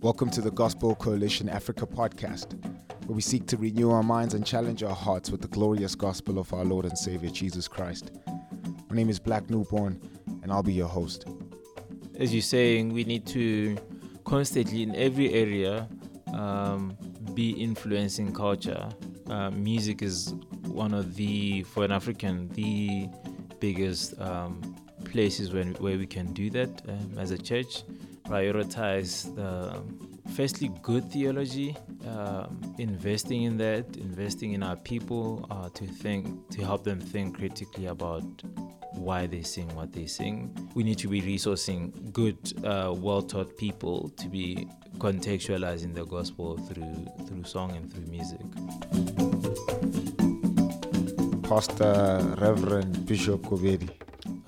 Welcome to the Gospel Coalition Africa podcast, where we seek to renew our minds and challenge our hearts with the glorious gospel of our Lord and Savior Jesus Christ. My name is Black Newborn, and I'll be your host. As you're saying, we need to constantly, in every area, um, be influencing culture. Uh, music is one of the, for an African, the biggest um, places when, where we can do that um, as a church prioritize the firstly good theology um, investing in that investing in our people uh, to think to help them think critically about why they sing what they sing. We need to be resourcing good uh, well-taught people to be contextualizing the gospel through through song and through music. Pastor reverend bishop Kobedi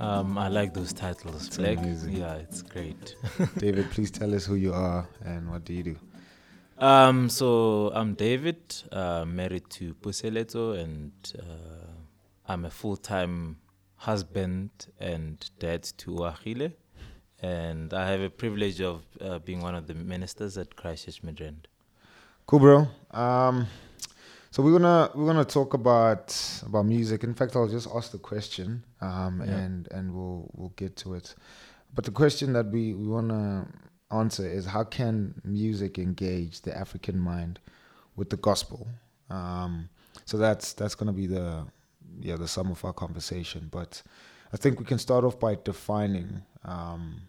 um, I like those titles. It's Black, amazing. yeah, it's great. David, please tell us who you are and what do you do? Um, so I'm David, uh, married to Puseleto, and uh, I'm a full-time husband and dad to Wahile, and I have a privilege of uh, being one of the ministers at Christchurch Midrand. Cool, bro. Um, so we're gonna we're gonna talk about about music. In fact, I'll just ask the question, um, Yeah. and and we'll we'll get to it. But the question that we we wanna answer is how can music engage the African mind with the gospel? Um, so that's that's gonna be the yeah the sum of our conversation. But I think we can start off by defining. Um,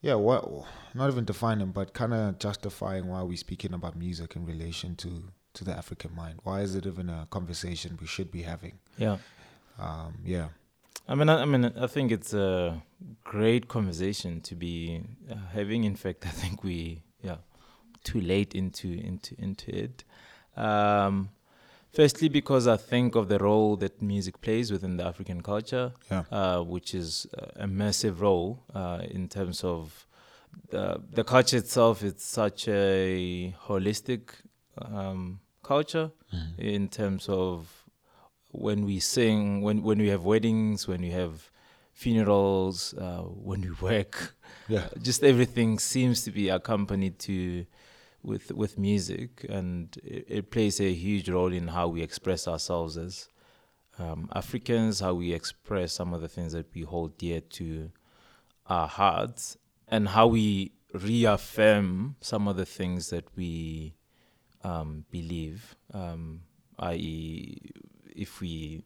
yeah, what not even defining, but kind of justifying why we're speaking about music in relation to to the African mind. Why is it even a conversation we should be having? Yeah, Um, yeah, I mean, I, I mean, I think it's a great conversation to be uh, having. In fact, I think we yeah too late into into into it. Um, firstly, because I think of the role that music plays within the African culture, yeah, uh, which is a massive role uh, in terms of the, the culture itself. It's such a holistic um, culture in terms of when we sing, when when we have weddings, when we have funerals, uh, when we work, yeah, just everything seems to be accompanied to with with music, and it, it plays a huge role in how we express ourselves as um, Africans, how we express some of the things that we hold dear to our hearts, and how we reaffirm some of the things that we um, believe, um, i.e., if we,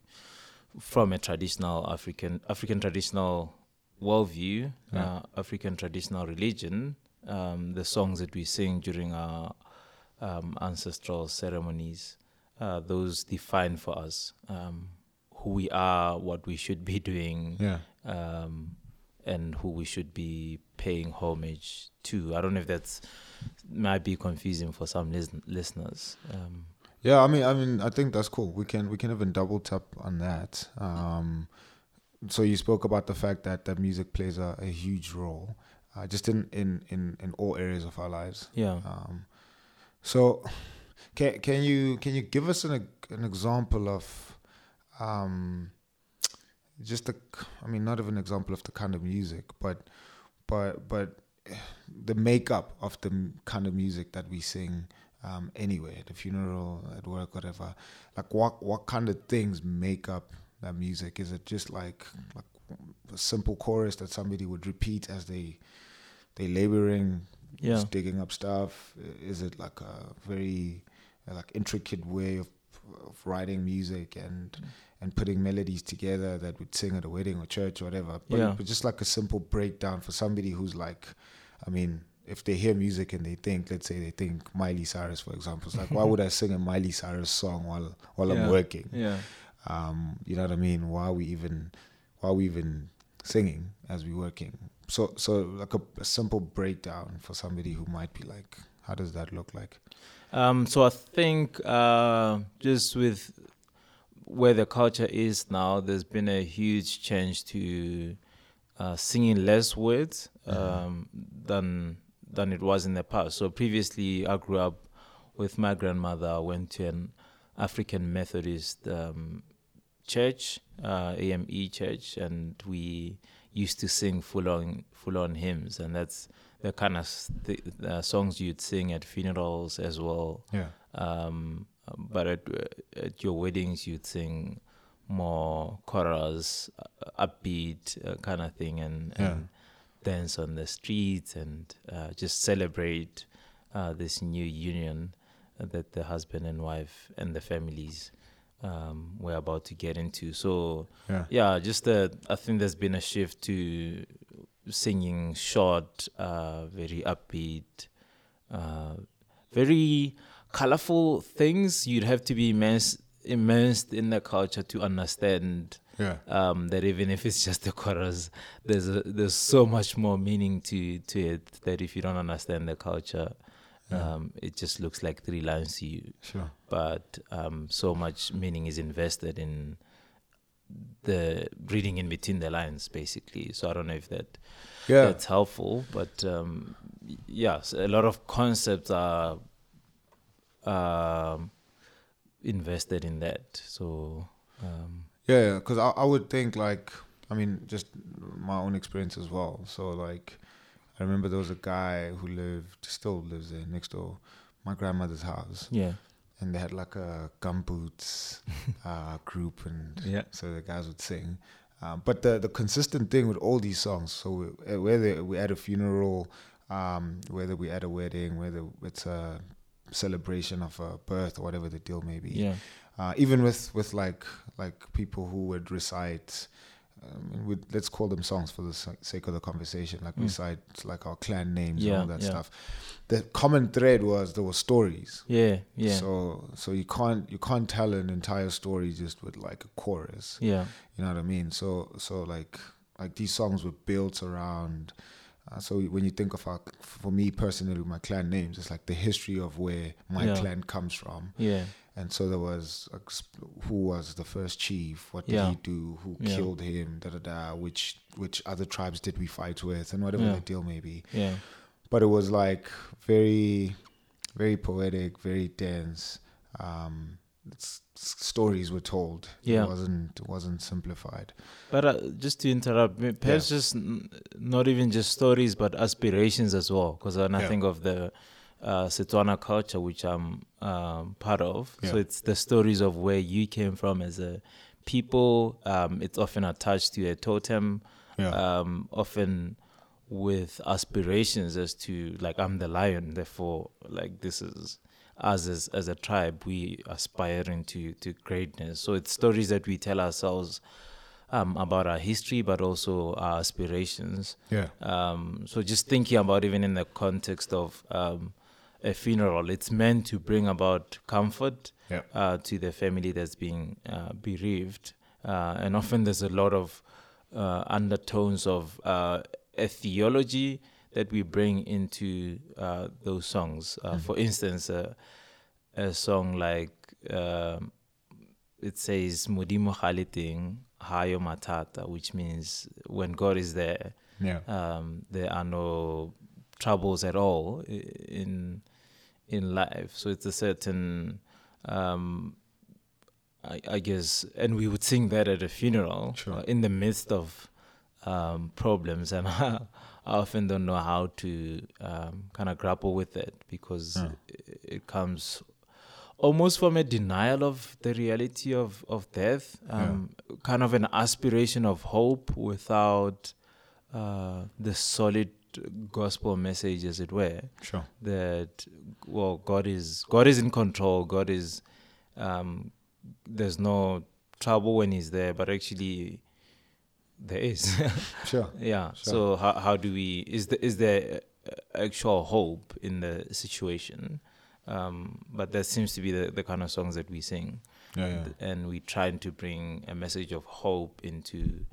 from a traditional African African traditional worldview, Yeah. uh, African traditional religion, um, the songs that we sing during our um, ancestral ceremonies, uh, those define for us um, who we are, what we should be doing, yeah. And who we should be paying homage to. I don't know if that's might be confusing for some listen- listeners. Um, Yeah, I mean, I mean, I think that's cool. We can we can even double tap on that. Um, so you spoke about the fact that that music plays a, a huge role, uh, just in, in in in all areas of our lives. yeah. Um, so, can can you can you give us an an example of, um, just a, I mean, not even an example of the kind of music, but but but the makeup of the kind of music that we sing um, anywhere, the funeral, at work, whatever. Like what what kind of things make up that music? Is it just like like a simple chorus that somebody would repeat as they they laboring Yeah. just digging up stuff? Is it like a very like intricate way of, of writing music and and putting melodies together that would sing at a wedding or church or whatever? But, Yeah. but just like a simple breakdown for somebody who's like, I mean. If they hear music and they think, let's say they think Miley Cyrus, for example, it's like, why would I sing a Miley Cyrus song while while I'm working? Yeah. um, you know what I mean? Why are we even why are we even singing as we're working? So so like a, a simple breakdown for somebody who might be like, how does that look like? Um, so I think uh, just with where the culture is now, there's been a huge change to uh, singing less words um, than than it was in the past. So previously, I grew up with my grandmother. I went to an African Methodist um, church, uh, AME church, and we used to sing full on full on hymns, and that's the kind of th- uh, songs you'd sing at funerals as well. Yeah. Um, but at, at your weddings, you'd sing more chorus, uh, upbeat uh, kind of thing, and, Yeah. and dance on the streets and uh, just celebrate uh, this new union that the husband and wife and the families um, were about to get into. So Yeah. yeah, just uh, I think there's been a shift to singing short, uh, very upbeat, uh, very colorful things. You'd have to be immersed, immersed in the culture to understand Yeah. um, that even if it's just the chorus, there's a, there's so much more meaning to to it that if you don't understand the culture, Yeah. um, it just looks like three lines to you Sure. but um, so much meaning is invested in the reading in between the lines, basically. So I don't know if that Yeah. that's helpful, but um, yes, a lot of concepts are um, invested in that. So um, Yeah, because I, I would think like I mean just my own experience as well. So like I remember there was a guy who lived still lives there next door, my grandmother's house, yeah, and they had like a gumboots uh, group, and Yeah. so the guys would sing. Um, but the the consistent thing with all these songs, so we, whether we at a funeral, um, whether we at a wedding, whether it's a celebration of a birth or whatever the deal may be, yeah, uh, even with with like like people who would recite um, would let's call them songs for the sake of the conversation like Mm. recite like our clan names Yeah, and all that yeah. stuff. The common thread was there were stories. Yeah, yeah, so so you can't you can't tell an entire story just with like a chorus. Yeah, you know what i mean? So so like like these songs were built around uh, so when you think of our, for me personally, my clan names, it's like the history of where my Yeah. clan comes from. yeah, And so there was who was the first chief? What did Yeah. he do? Who Yeah. killed him? Da da da. Which which other tribes did we fight with? And whatever the deal may be. yeah, But it was like very, very poetic, very dense. Um, s- stories were told. Yeah. It wasn't it wasn't simplified. But uh, just to interrupt, perhaps just n- not even just stories, but aspirations as well. Because when I Yeah. think of the uh, Setswana culture, which I'm um, part of, so it's the stories of where you came from as a people. Um, it's often attached to a totem, Yeah. um, often with aspirations as to like I'm the lion, therefore like this is us as as a tribe we aspiring to to greatness. So it's stories that we tell ourselves um, about our history, but also our aspirations. yeah. Um, so just thinking about even in the context of um, a funeral, it's meant to bring about comfort Yeah. uh, to the family that's being uh, bereaved, uh, and often there's a lot of uh, undertones of uh, a theology that we bring into uh, those songs. Uh, For instance, uh, a song like um, it says "Modimo Khaliting Hayo Matata," which means when God is there, Yeah. um, there are no troubles at all in in life. So it's a certain, um, I, I guess, and we would sing that at a funeral Sure. uh, in the midst of um, problems, and I often don't know how to um, kind of grapple with it because Yeah. it, it comes almost from a denial of the reality of, of death, um, kind of an aspiration of hope without uh, the solid gospel message, as it were, Sure. that well, God is God is in control. God is um, there's no trouble when He's there, but actually there is. Sure. yeah. Sure. So how how do we is there is there actual hope in the situation? Um, but that seems to be the, the kind of songs that we sing Yeah. Yeah. and we trying to bring a message of hope into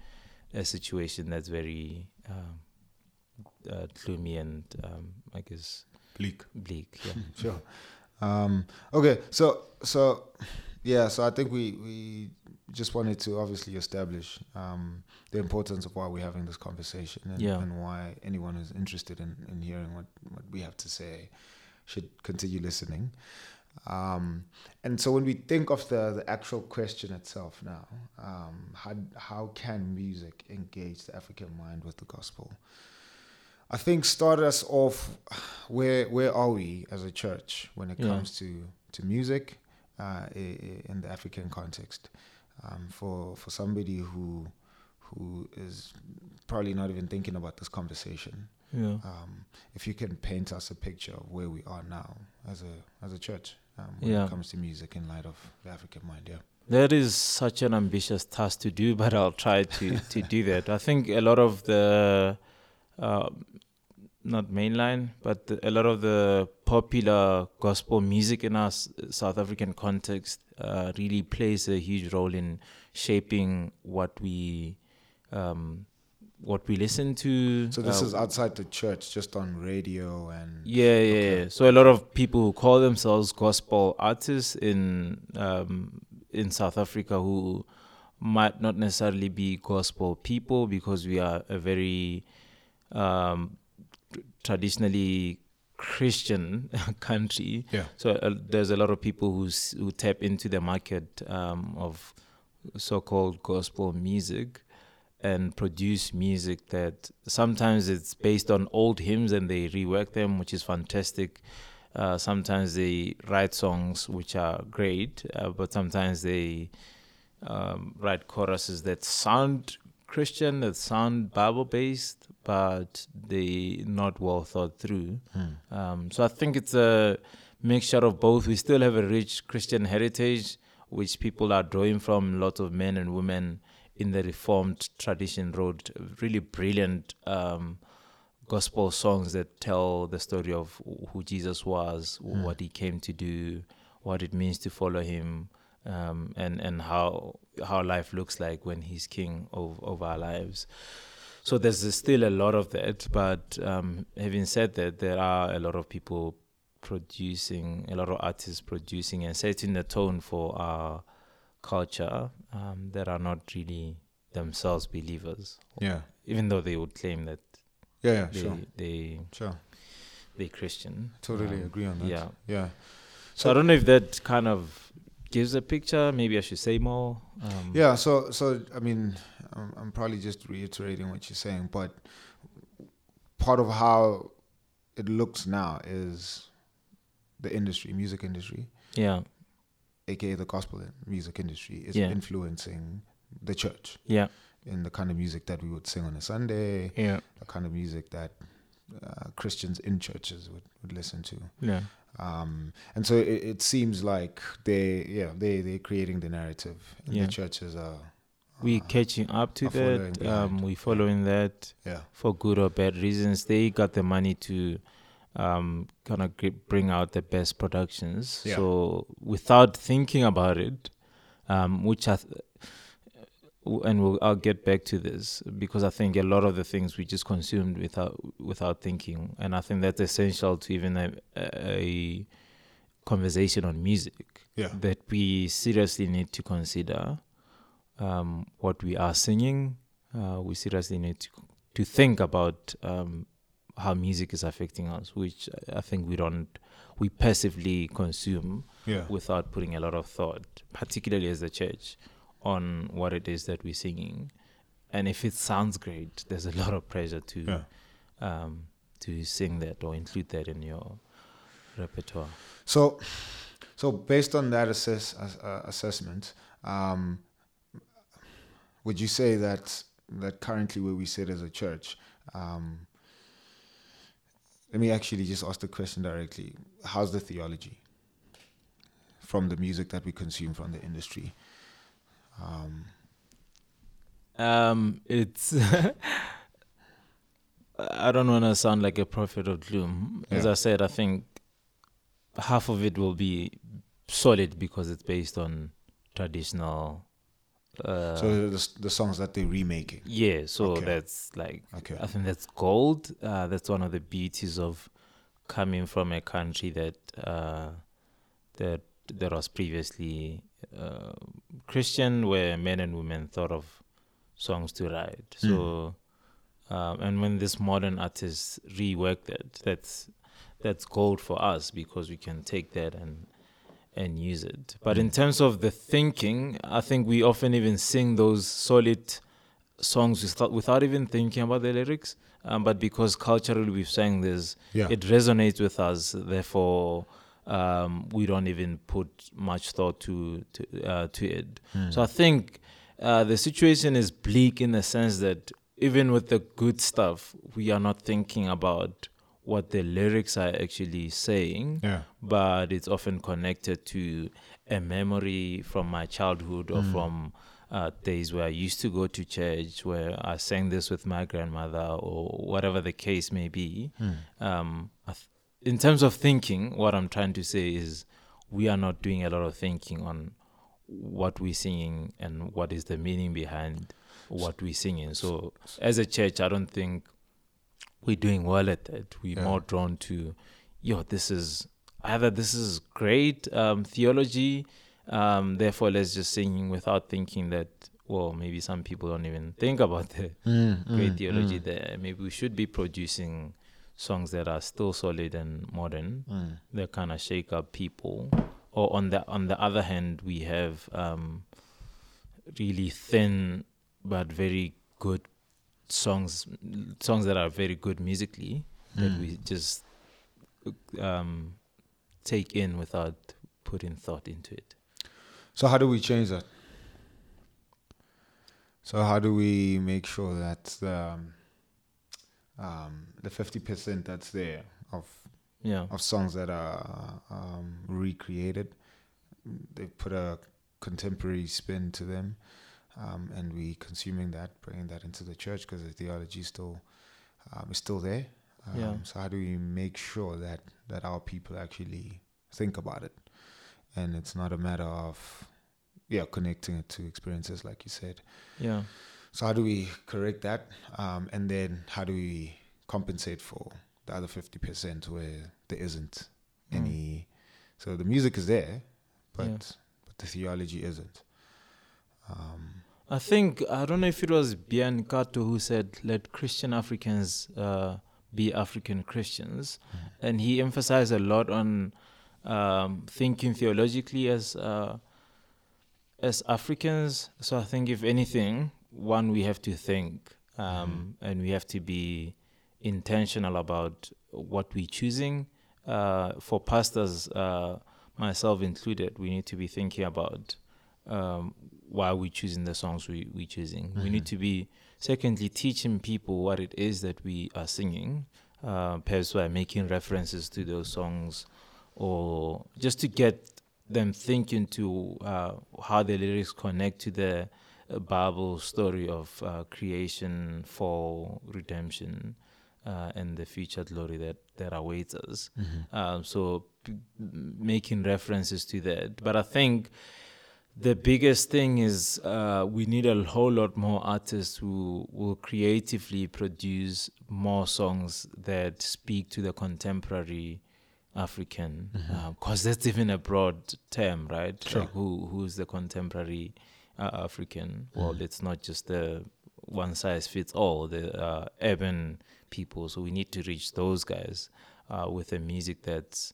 a situation that's very um, uh, gloomy and um, I guess Bleak. bleak. Yeah. Sure. Um, okay, so so yeah, so I think we we just wanted to obviously establish um, the importance of why we're having this conversation and, Yeah. and why anyone who's interested in, in hearing what, what we have to say should continue listening. Um, and so when we think of the, the actual question itself now, um, how, how can music engage the African mind with the gospel? I think start us off where where are we as a church when it Yeah. comes to to music uh, in the African context? Um, for for somebody who who is probably not even thinking about this conversation, Yeah. um, if you can paint us a picture of where we are now as a as a church um, when Yeah. it comes to music in light of the African mind, yeah. That is such an ambitious task to do, but I'll try to, to do that. I think a lot of the, uh, not mainline, but the, a lot of the popular gospel music in our S- South African context uh, really plays a huge role in shaping what we, um, what we listen to. So this uh, is outside the church, just on radio and Yeah, yeah, Okay. yeah. So a lot of people who call themselves gospel artists in um, in South Africa who might not necessarily be gospel people because we are a very um, traditionally Christian country. yeah, So uh, there's a lot of people who who tap into the market um, of so-called gospel music and produce music that sometimes it's based on old hymns and they rework them, which is fantastic. Uh, sometimes they write songs which are great, uh, but sometimes they um, write choruses that sound Christian, that sound Bible based, but they not well thought through. Hmm. Um, so I think it's a mixture of both. We still have a rich Christian heritage, which people are drawing from. Lots of men and women in the Reformed tradition wrote really brilliant um, gospel songs that tell the story of who Jesus was, Hmm. what he came to do, what it means to follow him, um, and and how how life looks like when he's king of, of our lives. So there's still a lot of that, but um, having said that, there are a lot of people producing, a lot of artists producing and setting the tone for our culture um, that are not really themselves believers, yeah, even though they would claim that yeah, yeah, they sure, they sure. they Christian. Totally Um, agree on that. Yeah. yeah. So I don't know if that kind of gives a picture. Maybe I should say more. Um, Yeah, so so I mean, I'm, I'm probably just reiterating what you're saying, but part of how it looks now is the industry, music industry, Yeah. aka the gospel music industry, is Yeah. influencing the church Yeah. in the kind of music that we would sing on a Sunday, Yeah. the kind of music that uh, Christians in churches would, would listen to. Yeah. Um, and so it, it seems like they, yeah, they they're creating the narrative, Yeah. the churches are. We uh, catching up to following that. Um, we following that yeah. for good or bad reasons. They got the money to um, kind of bring out the best productions. Yeah. So without thinking about it, um, which I, th- and we'll, I'll get back to this because I think a lot of the things we just consumed without without thinking, and I think that's essential to even a, a conversation on music Yeah. that we seriously need to consider um, what we are singing. Uh, we seriously need to to think about um, how music is affecting us, which I think we don't we passively consume Yeah. without putting a lot of thought, particularly as a church, on what it is that we're singing. And if it sounds great, there's a lot of pressure to Yeah. um, to sing that or include that in your repertoire. So, so based on that assess, uh, assessment, um, would you say that that currently where we sit as a church, um, let me actually just ask the question directly: How's the theology from the music that we consume from the industry? Um, Um, it's. I don't want to sound like a prophet of gloom. As Yeah. I said, I think half of it will be solid because it's based on traditional. Uh, so the the songs that they're remaking. yeah, so Okay. that's like Okay. I think that's gold. Uh, that's one of the beauties of coming from a country that uh, that that was previously uh, Christian, where men and women thought of songs to write. So, um, and when this modern artists rework that, that's that's gold for us because we can take that and and use it. But in terms of the thinking, I think we often even sing those solid songs without, without even thinking about the lyrics. Um, but because culturally we've sang this, Yeah. it resonates with us. Therefore, um, we don't even put much thought to to, uh, to it. So I think uh, the situation is bleak in the sense that even with the good stuff, we are not thinking about what the lyrics are actually saying Yeah. but it's often connected to a memory from my childhood or from uh, days where I used to go to church, where I sang this with my grandmother, or whatever the case may be. Um, I th- in terms of thinking, what I'm trying to say is we are not doing a lot of thinking on what we're singing and what is the meaning behind what we're singing. So, as a church, I don't think we're doing well at that. We're Yeah. more drawn to, yo, this is either this is great um, theology, um, therefore let's just sing without thinking that, well, maybe some people don't even think about the Mm, great theology there. Maybe we should be producing songs that are still solid and modern mm. that kind of shake up people. Or on the on the other hand, we have um, really thin but very good songs, songs that are very good musically that Mm. we just um, take in without putting thought into it. So how do we change that? So how do we make sure that um, um, the fifty percent that's there of Yeah, of songs that are um, recreated, they put a contemporary spin to them, um, and we consuming that, bringing that into the church because the theology is still um, is still there. Um, Yeah. So how do we make sure that that our people actually think about it, and it's not a matter of yeah connecting it to experiences like you said. yeah, So how do we correct that? Um, and then how do we compensate for the other fifty percent where there isn't Mm. any? So the music is there, but Yeah. but the theology isn't. Um, I think I don't know if it was Byang Kato who said, "Let Christian Africans uh, be African Christians," and he emphasized a lot on um, thinking theologically as uh, as Africans. So I think, if anything, one we have to think, um, and we have to be intentional about what we're choosing. Uh, for pastors, uh, myself included, we need to be thinking about um, why we're choosing the songs we, we're choosing. We need to be, secondly, teaching people what it is that we are singing, uh, perhaps by making references to those songs or just to get them thinking to uh, how the lyrics connect to the Bible story of uh, creation, fall, redemption, uh, and the future glory that, that awaits us. Um, so p- making references to that. But I think the biggest thing is uh, we need a whole lot more artists who will creatively produce more songs that speak to the contemporary African, because that's even a broad term, right? Sure. Like who who's the contemporary uh, African? Well, it's not just the one size fits all. The uh, urban people, so we need to reach those guys uh, with a music that's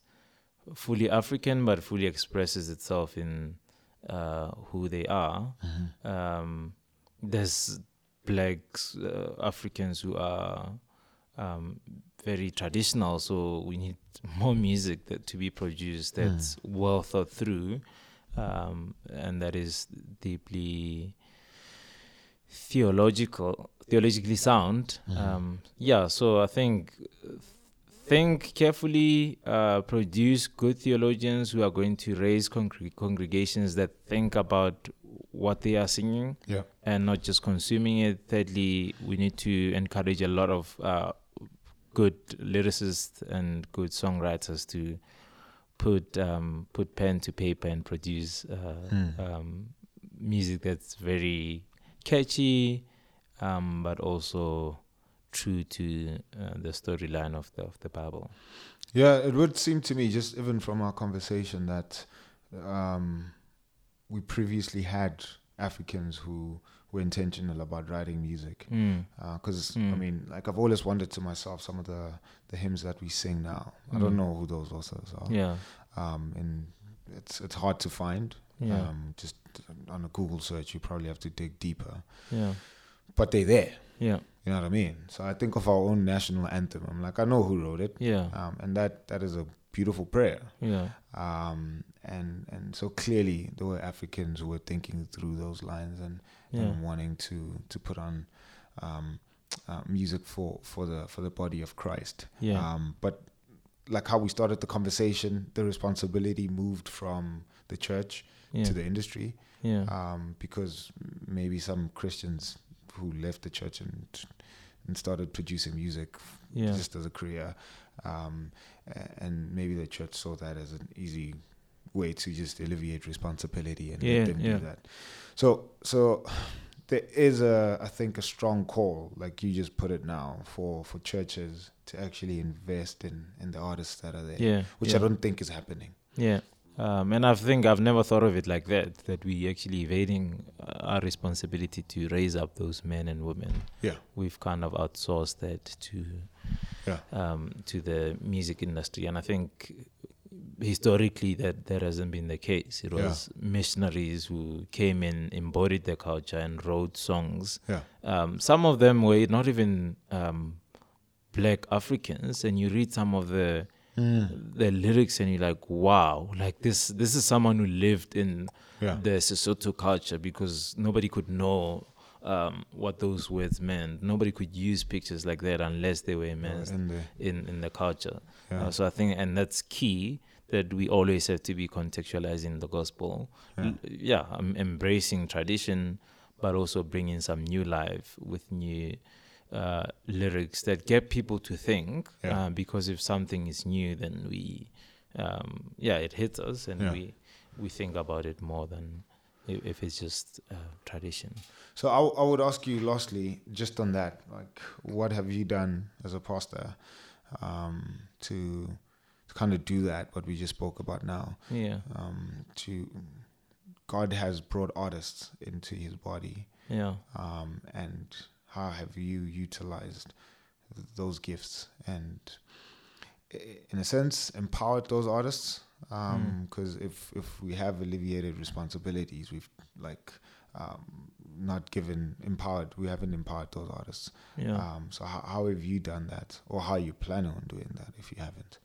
fully African but fully expresses itself in uh, who they are. Um, there's blacks, uh, Africans who are um, very traditional, so we need more music that to be produced that's well thought through um, and that is deeply theological, theologically sound. Um, yeah, so I think think carefully, uh, produce good theologians who are going to raise congre- congregations that think about what they are singing yeah. and not just consuming it. Thirdly, we need to encourage a lot of uh, good lyricists and good songwriters to put um, put pen to paper and produce uh, um, music that's very catchy, um, but also true to uh, the storyline of the of the Bible. Yeah, it would seem to me, just even from our conversation, that um, we previously had Africans who were intentional about writing music. Mm. Because I Mm. mean, like I've always wondered to myself, some of the the hymns that we sing now. I don't know who those authors are. Yeah. Um, and it's it's hard to find. Yeah. Um, just on a Google search, you probably have to dig deeper. Yeah. But they're there. Yeah. You know what I mean? So I think of our own national anthem. I'm like, I know who wrote it. Yeah. Um, and that that is a beautiful prayer. Yeah. Um, and and so clearly there were Africans who were thinking through those lines and, Yeah. and wanting to to put on um, uh, music for for the for the body of Christ. Yeah. Um, but like how we started the conversation, the responsibility moved from the church Yeah. to the industry Yeah. um, because maybe some Christians who left the church and and started producing music Yeah. just as a career, um, and maybe the church saw that as an easy way to just alleviate responsibility and Yeah, let them yeah. do that. So so there is a I think a strong call, like you just put it now, for for churches to actually invest in in the artists that are there, Yeah. which yeah. I don't think is happening. Yeah. Um, and I think I've never thought of it like that, that we actually evading uh, our responsibility to raise up those men and women. Yeah. We've kind of outsourced that to Yeah. um, to the music industry. And I think historically that, that hasn't been the case. It Yeah. was missionaries who came in, embodied the culture and wrote songs. Yeah. Um, some of them were not even um, black Africans, and you read some of the the lyrics and you're like, wow, like this this is someone who lived in Yeah. the Sesotho culture because nobody could know um, what those words meant. Nobody could use pictures like that unless they were immersed in the in, in the culture. yeah. Uh, so I think, and that's key that we always have to be contextualizing the gospel. Yeah. Yeah um, embracing tradition, but also bringing some new life with new uh, lyrics that get people to think. Yeah. Uh, because if something is new, then we, um, yeah, it hits us, and Yeah. we we think about it more than if, if it's just uh, tradition. So I, w- I would ask you lastly, just on that, like, what have you done as a pastor um, to kind of do that? What we just spoke about now. Yeah, Um, to God has brought artists into His body, yeah, um, and how have you utilized th- those gifts and, in a sense, empowered those artists? Because if if we have alleviated responsibilities, we've like um, not given empowered. We haven't empowered those artists. yeah. Um, so how, how have you done that, or how are you planning on doing that if you haven't?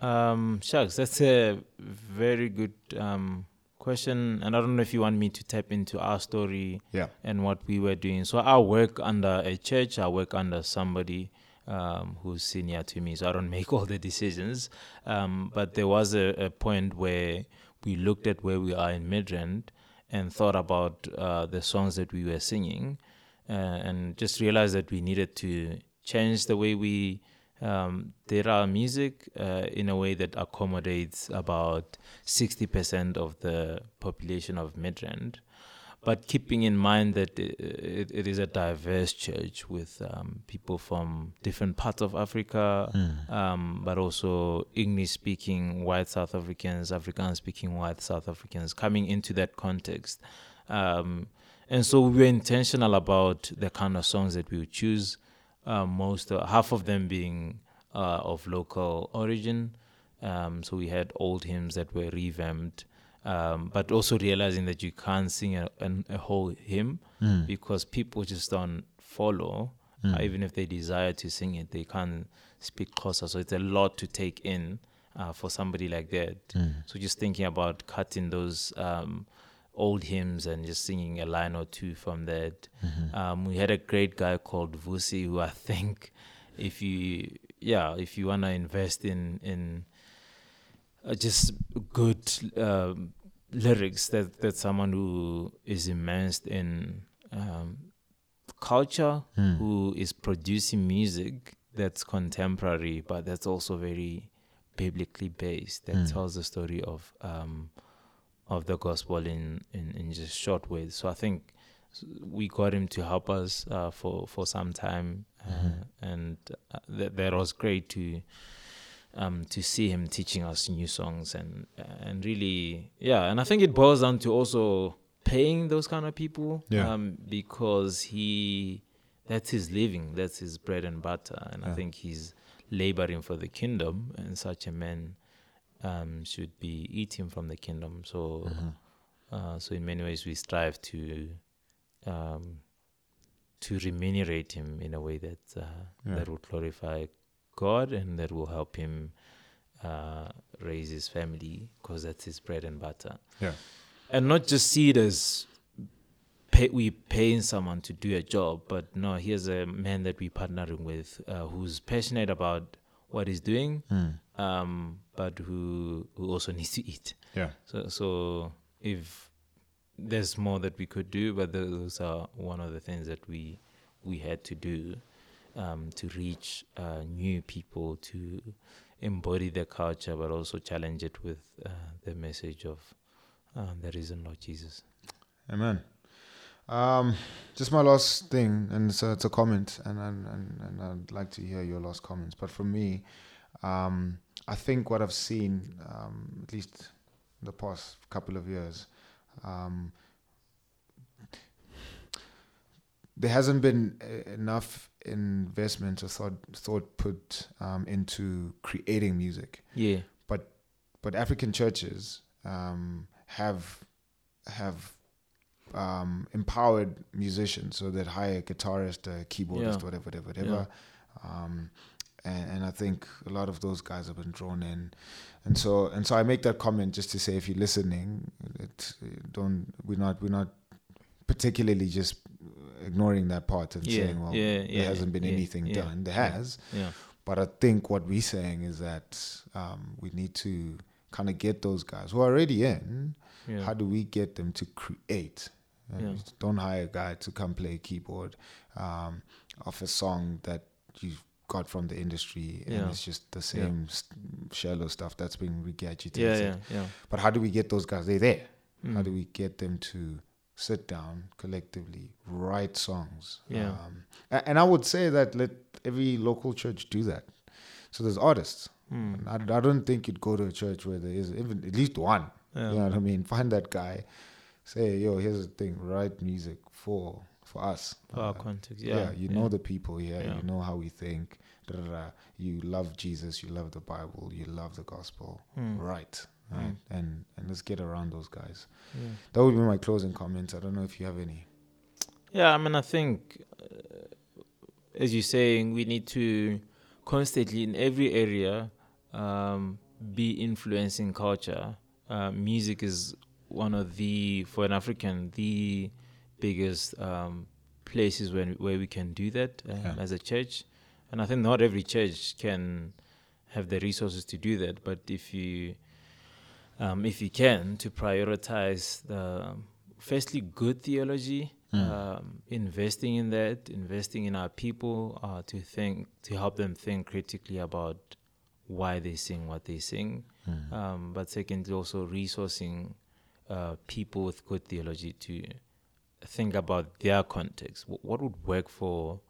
Um, shucks, that's a very good um, question, and I don't know if you want me to tap into our story Yeah. and what we were doing. So I work under a church. I work under somebody um, who's senior to me, so I don't make all the decisions. Um, but there was a, a point where we looked at where we are in Midrand and thought about uh, the songs that we were singing, uh, and just realized that we needed to change the way we um, did our music uh, in a way that accommodates about 60% of the population of Midrand. But keeping in mind that it, it, it is a diverse church with um, people from different parts of Africa, um, but also English speaking white South Africans, Afrikaans speaking white South Africans coming into that context. Um, and so we were intentional about the kind of songs that we would choose, uh, most, uh, half of them being uh, of local origin. Um, so we had old hymns that were revamped um, but also realizing that you can't sing a, an, a whole hymn because people just don't follow. Uh, even if they desire to sing it, they can't speak closer. So it's a lot to take in uh, for somebody like that. So just thinking about cutting those um, old hymns and just singing a line or two from that. Um, we had a great guy called Vusi who I think if you yeah if you want to invest in in uh, just good um, lyrics that that someone who is immersed in um, culture who is producing music that's contemporary but that's also very biblically based that tells the story of um, of the gospel in, in in just short ways. So i think we got him to help us uh, for for some time uh, and uh, that that was great to um, to see him teaching us new songs and and really yeah and I think it boils down to also paying those kind of people Yeah. um, because he that's his living that's his bread and butter and I think he's laboring for the kingdom and such a man um, should be eating from the kingdom. So, Mhm. uh, so in many ways, we strive to um, to remunerate him in a way that uh, Yeah. that will glorify God and that will help him uh, raise his family because that's his bread and butter. Yeah. and not just see it as pay, we paying someone to do a job, but no, here's a man that we're partnering with uh, who's passionate about what he's doing, Mm. um, but who who also needs to eat. Yeah. So so if there's more that we could do, but those are one of the things that we we had to do um, to reach uh, new people to embody their culture, but also challenge it with uh, the message of uh, the risen Lord Jesus. Amen. Um, just my last thing, and it's a, it's a comment, and, and and and I'd like to hear your last comments. But for me, um, I think what I've seen, um, at least the past couple of years, um, there hasn't been enough investment or thought thought put um, into creating music Yeah, but but African churches um, have have um, empowered musicians so that hire a guitarist, a keyboardist, Yeah. whatever, whatever, whatever. Um, and, and I think a lot of those guys have been drawn in, and so and so I make that comment just to say if you're listening, it, don't we're not we're not particularly just ignoring that part and Yeah, saying well yeah, there hasn't been yeah, anything yeah, done. There yeah. has, yeah, but I think what we're saying is that um, we need to kind of get those guys who are already in. yeah. How do we get them to create? Yeah. Don't hire a guy to come play keyboard um, of a song that you got from the industry, and Yeah. it's just the same s shallow stuff that's been regurgitated. yeah, yeah, yeah. But how do we get those guys? They're there. How Mm. do we get them to sit down collectively, write songs? Yeah. Um, and I would say that let every local church do that. So there's artists. Mm. I, I don't think you'd go to a church where there is even at least one. Yeah. You know what I mean? Find that guy. Say, yo, here's the thing. Write music for for us. For our Uh, context, yeah, yeah, you yeah. know the people here. Yeah. You know how we think. Da, da, da. You love Jesus. You love the Bible. You love the gospel. Mm. Right. Right. And and let's get around those guys. Yeah. That would be my closing comments. I don't know if you have any. Yeah, I mean, I think, uh, as you're saying, we need to constantly, in every area, um, be influencing culture. Uh, music is one of the, for an African, the biggest um, places where, where we can do that um, Yeah. as a church. And I think not every church can have the resources to do that, but if you um, if you can, to prioritize the firstly good theology, um, investing in that, investing in our people, uh, to think to help them think critically about why they sing what they sing, um, but secondly also resourcing uh, people with good theology to think about their context. Wh- What would work for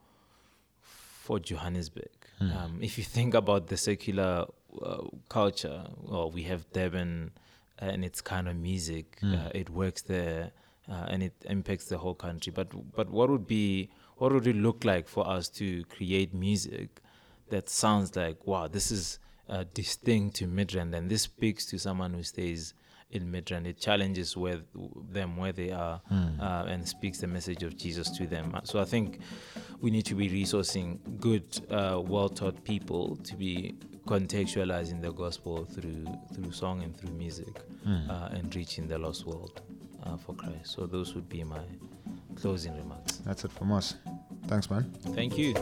for Johannesburg? Um, if you think about the secular uh, culture, well, we have Durban and its kind of music. Uh, it works there, uh, and it impacts the whole country. But but what would be what would it look like for us to create music that sounds like wow, this is uh, distinct to Midrand, and this speaks to someone who stays in Midrand. It challenges where them where they are uh, and speaks the message of Jesus to them. So I think we need to be resourcing good, uh, well-taught people to be contextualizing the gospel through through song and through music, uh, and reaching the lost world uh, for Christ. So those would be my closing remarks. That's it from us. Thanks, man. Thank you.